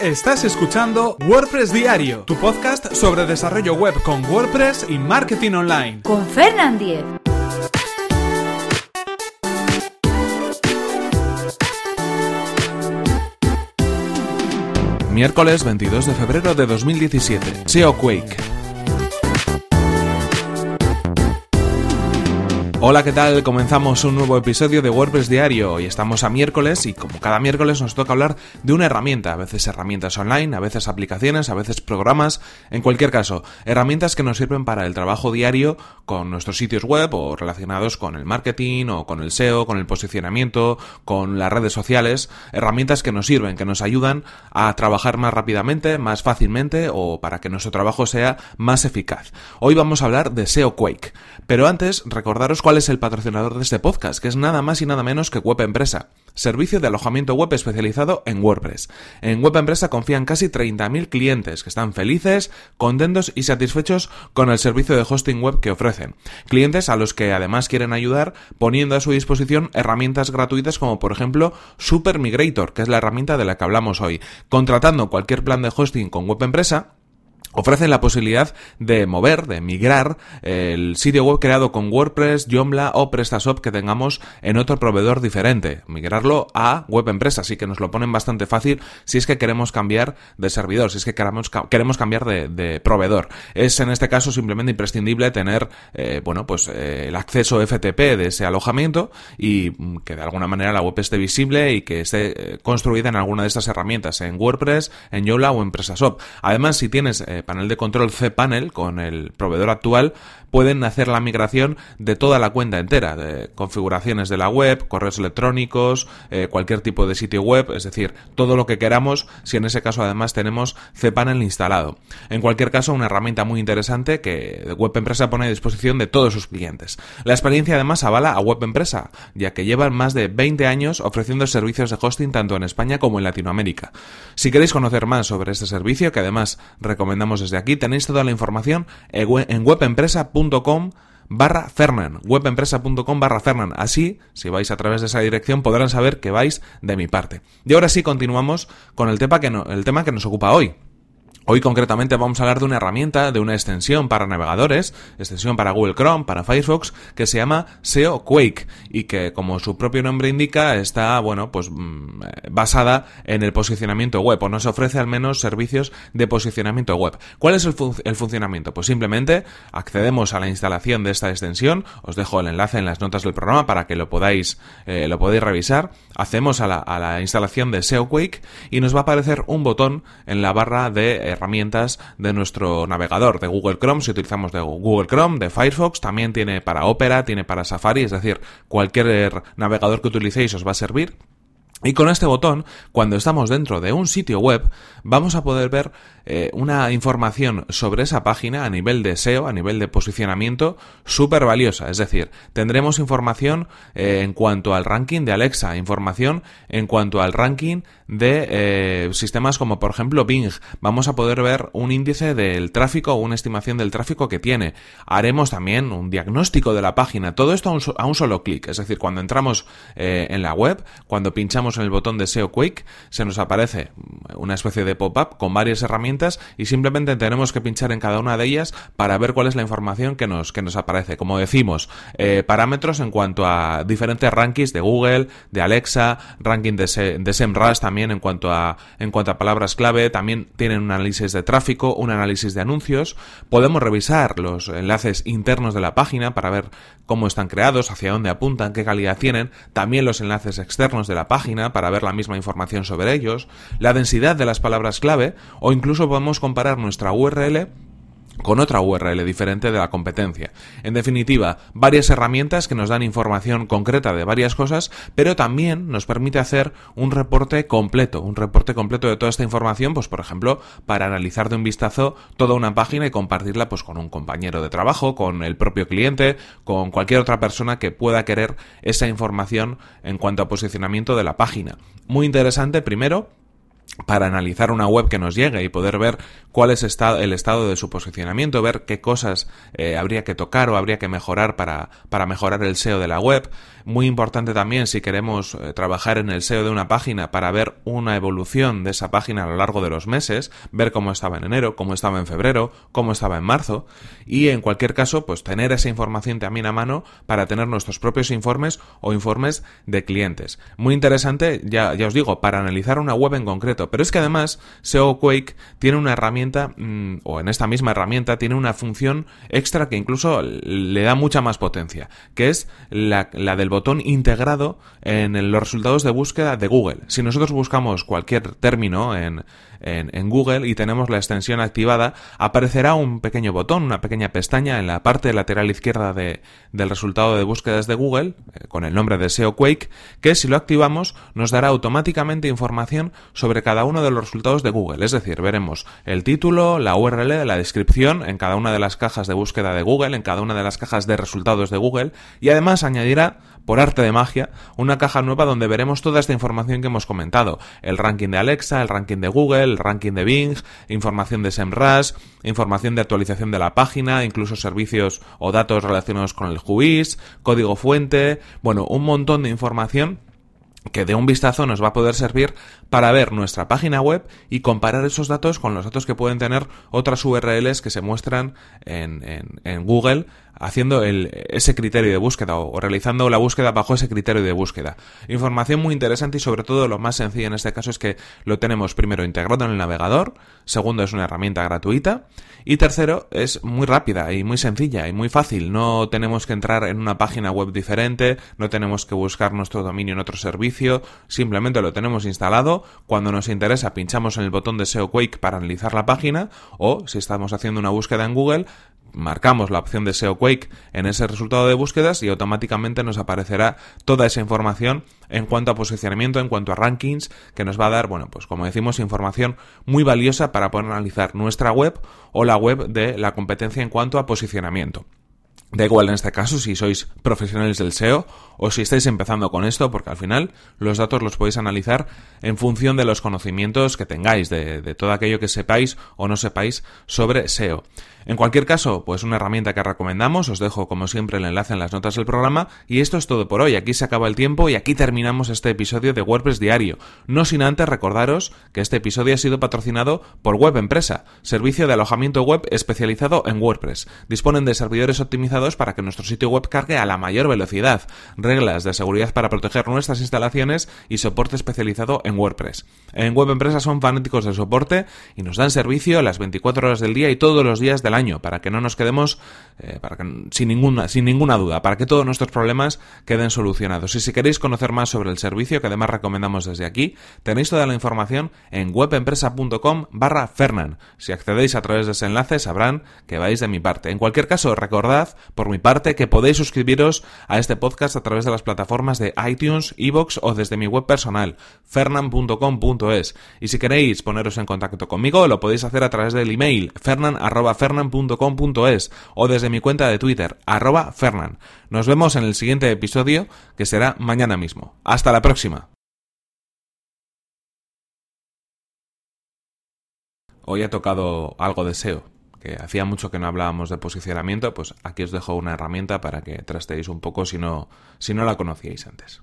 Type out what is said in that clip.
Estás escuchando WordPress Diario, tu podcast sobre desarrollo web con WordPress y marketing online. Con Fernand Diez. Miércoles 22 de febrero de 2017. SEO Quake. Hola, ¿qué tal? Comenzamos un nuevo episodio de WordPress Diario y estamos a miércoles y como cada miércoles nos toca hablar de una herramienta, a veces herramientas online, a veces aplicaciones, a veces programas, en cualquier caso, herramientas que nos sirven para el trabajo diario con nuestros sitios web o relacionados con el marketing o con el SEO, con el posicionamiento, con las redes sociales, herramientas que nos sirven, que nos ayudan a trabajar más rápidamente, más fácilmente o para que nuestro trabajo sea más eficaz. Hoy vamos a hablar de SEO Quake, pero antes recordaros es el patrocinador de este podcast, que es nada más y nada menos que Web Empresa, servicio de alojamiento web especializado en WordPress. En Web Empresa confían casi 30.000 clientes que están felices, contentos y satisfechos con el servicio de hosting web que ofrecen. Clientes a los que además quieren ayudar poniendo a su disposición herramientas gratuitas como por ejemplo Super Migrator, que es la herramienta de la que hablamos hoy. Contratando cualquier plan de hosting con Web Empresa, ofrecen la posibilidad de mover, de migrar el sitio web creado con WordPress, Joomla o PrestaShop que tengamos en otro proveedor diferente, migrarlo a web empresa, así que nos lo ponen bastante fácil si es que queremos cambiar de servidor, si es que queremos, queremos cambiar de, proveedor. Es en este caso simplemente imprescindible tener, eh, bueno, pues eh, el acceso FTP de ese alojamiento y mm, que de alguna manera la web esté visible y que esté eh, construida en alguna de estas herramientas, en WordPress, en Joomla o en PrestaShop. Además, si tienes panel de control cPanel con el proveedor actual, pueden hacer la migración de toda la cuenta entera, de configuraciones de la web, correos electrónicos, eh, cualquier tipo de sitio web, es decir, todo lo que queramos, si en ese caso además tenemos cPanel instalado. En cualquier caso, una herramienta muy interesante que Web Empresa pone a disposición de todos sus clientes. La experiencia además avala a Web Empresa, ya que llevan más de 20 años ofreciendo servicios de hosting tanto en España como en Latinoamérica. Si queréis conocer más sobre este servicio, que además recomendamos desde aquí, tenéis toda la información en webempresa.com webempresa.com barra Fernan, webempresa.com barra Fernan. Así, si vais a través de esa dirección, podrán saber que vais de mi parte. Y ahora sí continuamos con el tema que, el tema que nos ocupa hoy. Hoy concretamente vamos a hablar de una herramienta, de una extensión para navegadores, extensión para Google Chrome, para Firefox, que se llama SEO Quake y que como su propio nombre indica está, bueno, pues mm, basada en el posicionamiento web o nos ofrece al menos servicios de posicionamiento web. ¿Cuál es el, funcionamiento? Pues simplemente accedemos a la instalación de esta extensión, os dejo el enlace en las notas del programa para que lo podáis, eh, lo podáis revisar, hacemos a la, instalación de SEO Quake y nos va a aparecer un botón en la barra de herramientas de nuestro navegador de Google Chrome, si utilizamos de Google Chrome, de Firefox, también tiene para Opera, tiene para Safari, es decir, cualquier navegador que utilicéis os va a servir. Y con este botón, cuando estamos dentro de un sitio web, vamos a poder ver eh, una información sobre esa página a nivel de SEO, a nivel de posicionamiento, súper valiosa. Es decir, tendremos información eh, en cuanto al ranking de Alexa, información en cuanto al ranking de eh, sistemas como por ejemplo Bing. Vamos a poder ver un índice del tráfico o una estimación del tráfico que tiene. Haremos también un diagnóstico de la página. Todo esto a un, a un solo clic. Es decir, cuando entramos en la web, cuando pinchamos en el botón de SEO Quake, se nos aparece una especie de pop-up con varias herramientas y simplemente tenemos que pinchar en cada una de ellas para ver cuál es la información que nos, que nos aparece. Como decimos, eh, parámetros en cuanto a diferentes rankings de Google, de Alexa, ranking de, de SEMrush también en cuanto a, en cuanto a palabras clave, también tienen un análisis de tráfico, un análisis de anuncios. Podemos revisar los enlaces internos de la página para ver cómo están creados, hacia dónde apuntan, qué calidad tienen, también los enlaces externos de la página, para ver la misma información sobre ellos, la densidad de las palabras clave o incluso podemos comparar nuestra URL con otra URL diferente de la competencia. En definitiva, varias herramientas que nos dan información concreta de varias cosas, pero también nos permite hacer un reporte completo, un reporte completo de toda esta información, pues por ejemplo, para analizar de un vistazo toda una página y compartirla pues con un compañero de trabajo, con el propio cliente, con cualquier otra persona que pueda querer esa información en cuanto a posicionamiento de la página. Muy interesante primero para analizar una web que nos llegue y poder ver cuál es el estado de su posicionamiento, ver qué cosas eh, habría que tocar o habría que mejorar para, para mejorar el SEO de la web. Muy importante también si queremos eh, trabajar en el SEO de una página para ver una evolución de esa página a lo largo de los meses, ver cómo estaba en enero, cómo estaba en febrero, cómo estaba en marzo y en cualquier caso pues tener esa información también a mano para tener nuestros propios informes o informes de clientes. Muy interesante, ya, ya os digo, para analizar una web en concreto, pero es que además SEO Quake tiene una herramienta mm, o en esta misma herramienta tiene una función extra que incluso le da mucha más potencia, que es la, del botón integrado en los resultados de búsqueda de Google. Si nosotros buscamos cualquier término en, en, Google y tenemos la extensión activada, aparecerá un pequeño botón, una pequeña pestaña en la parte lateral izquierda de, del resultado de búsquedas de Google, eh, con el nombre de SEO Quake, que si lo activamos nos dará automáticamente información sobre cada uno de los resultados de Google. Es decir, veremos el título, la URL, la descripción en cada una de las cajas de búsqueda de Google, en cada una de las cajas de resultados de Google, y además añadirá por arte de magia, una caja nueva donde veremos toda esta información que hemos comentado. El ranking de Alexa, el ranking de Google, el ranking de Bing, información de SEMrush, información de actualización de la página, incluso servicios o datos relacionados con el juiz, código fuente, bueno, un montón de información que de un vistazo nos va a poder servir para ver nuestra página web y comparar esos datos con los datos que pueden tener otras URLs que se muestran en, en, en Google haciendo el, ese criterio de búsqueda o, realizando la búsqueda bajo ese criterio de búsqueda. Información muy interesante y sobre todo lo más sencillo en este caso es que lo tenemos primero integrado en el navegador, segundo es una herramienta gratuita y tercero es muy rápida y muy sencilla y muy fácil. No tenemos que entrar en una página web diferente, no tenemos que buscar nuestro dominio en otro servicio, simplemente lo tenemos instalado. Cuando nos interesa pinchamos en el botón de SEO Quake para analizar la página o si estamos haciendo una búsqueda en Google marcamos la opción de SEO Quake en ese resultado de búsquedas y automáticamente nos aparecerá toda esa información en cuanto a posicionamiento, en cuanto a rankings, que nos va a dar, bueno, pues como decimos, información muy valiosa para poder analizar nuestra web o la web de la competencia en cuanto a posicionamiento. Da igual en este caso si sois profesionales del SEO o si estáis empezando con esto, porque al final los datos los podéis analizar en función de los conocimientos que tengáis, de, de todo aquello que sepáis o no sepáis sobre SEO. En cualquier caso, pues una herramienta que recomendamos, os dejo como siempre el enlace en las notas del programa y esto es todo por hoy, aquí se acaba el tiempo y aquí terminamos este episodio de WordPress Diario, no sin antes recordaros que este episodio ha sido patrocinado por Web Empresa, servicio de alojamiento web especializado en WordPress. Disponen de servidores optimizados para que nuestro sitio web cargue a la mayor velocidad, reglas de seguridad para proteger nuestras instalaciones y soporte especializado en WordPress. En Web Empresa son fanáticos del soporte y nos dan servicio las 24 horas del día y todos los días de año, para que no nos quedemos eh, sin, ninguna, sin ninguna duda, para que todos nuestros problemas queden solucionados. Y si queréis conocer más sobre el servicio, que además recomendamos desde aquí, tenéis toda la información en webempresa.com barra Fernan. Si accedéis a través de ese enlace, sabrán que vais de mi parte. En cualquier caso, recordad, por mi parte, que podéis suscribiros a este podcast a través de las plataformas de iTunes, Evox o desde mi web personal, fernan.com.es. Y si queréis poneros en contacto conmigo, lo podéis hacer a través del email fernan.fernan fernan.com.es o desde mi cuenta de Twitter, arroba fernan. Nos vemos en el siguiente episodio, que será mañana mismo. Hasta la próxima. Hoy ha tocado algo de SEO, que hacía mucho que no hablábamos de posicionamiento, pues aquí os dejo una herramienta para que trasteéis un poco si no, si no la conocíais antes.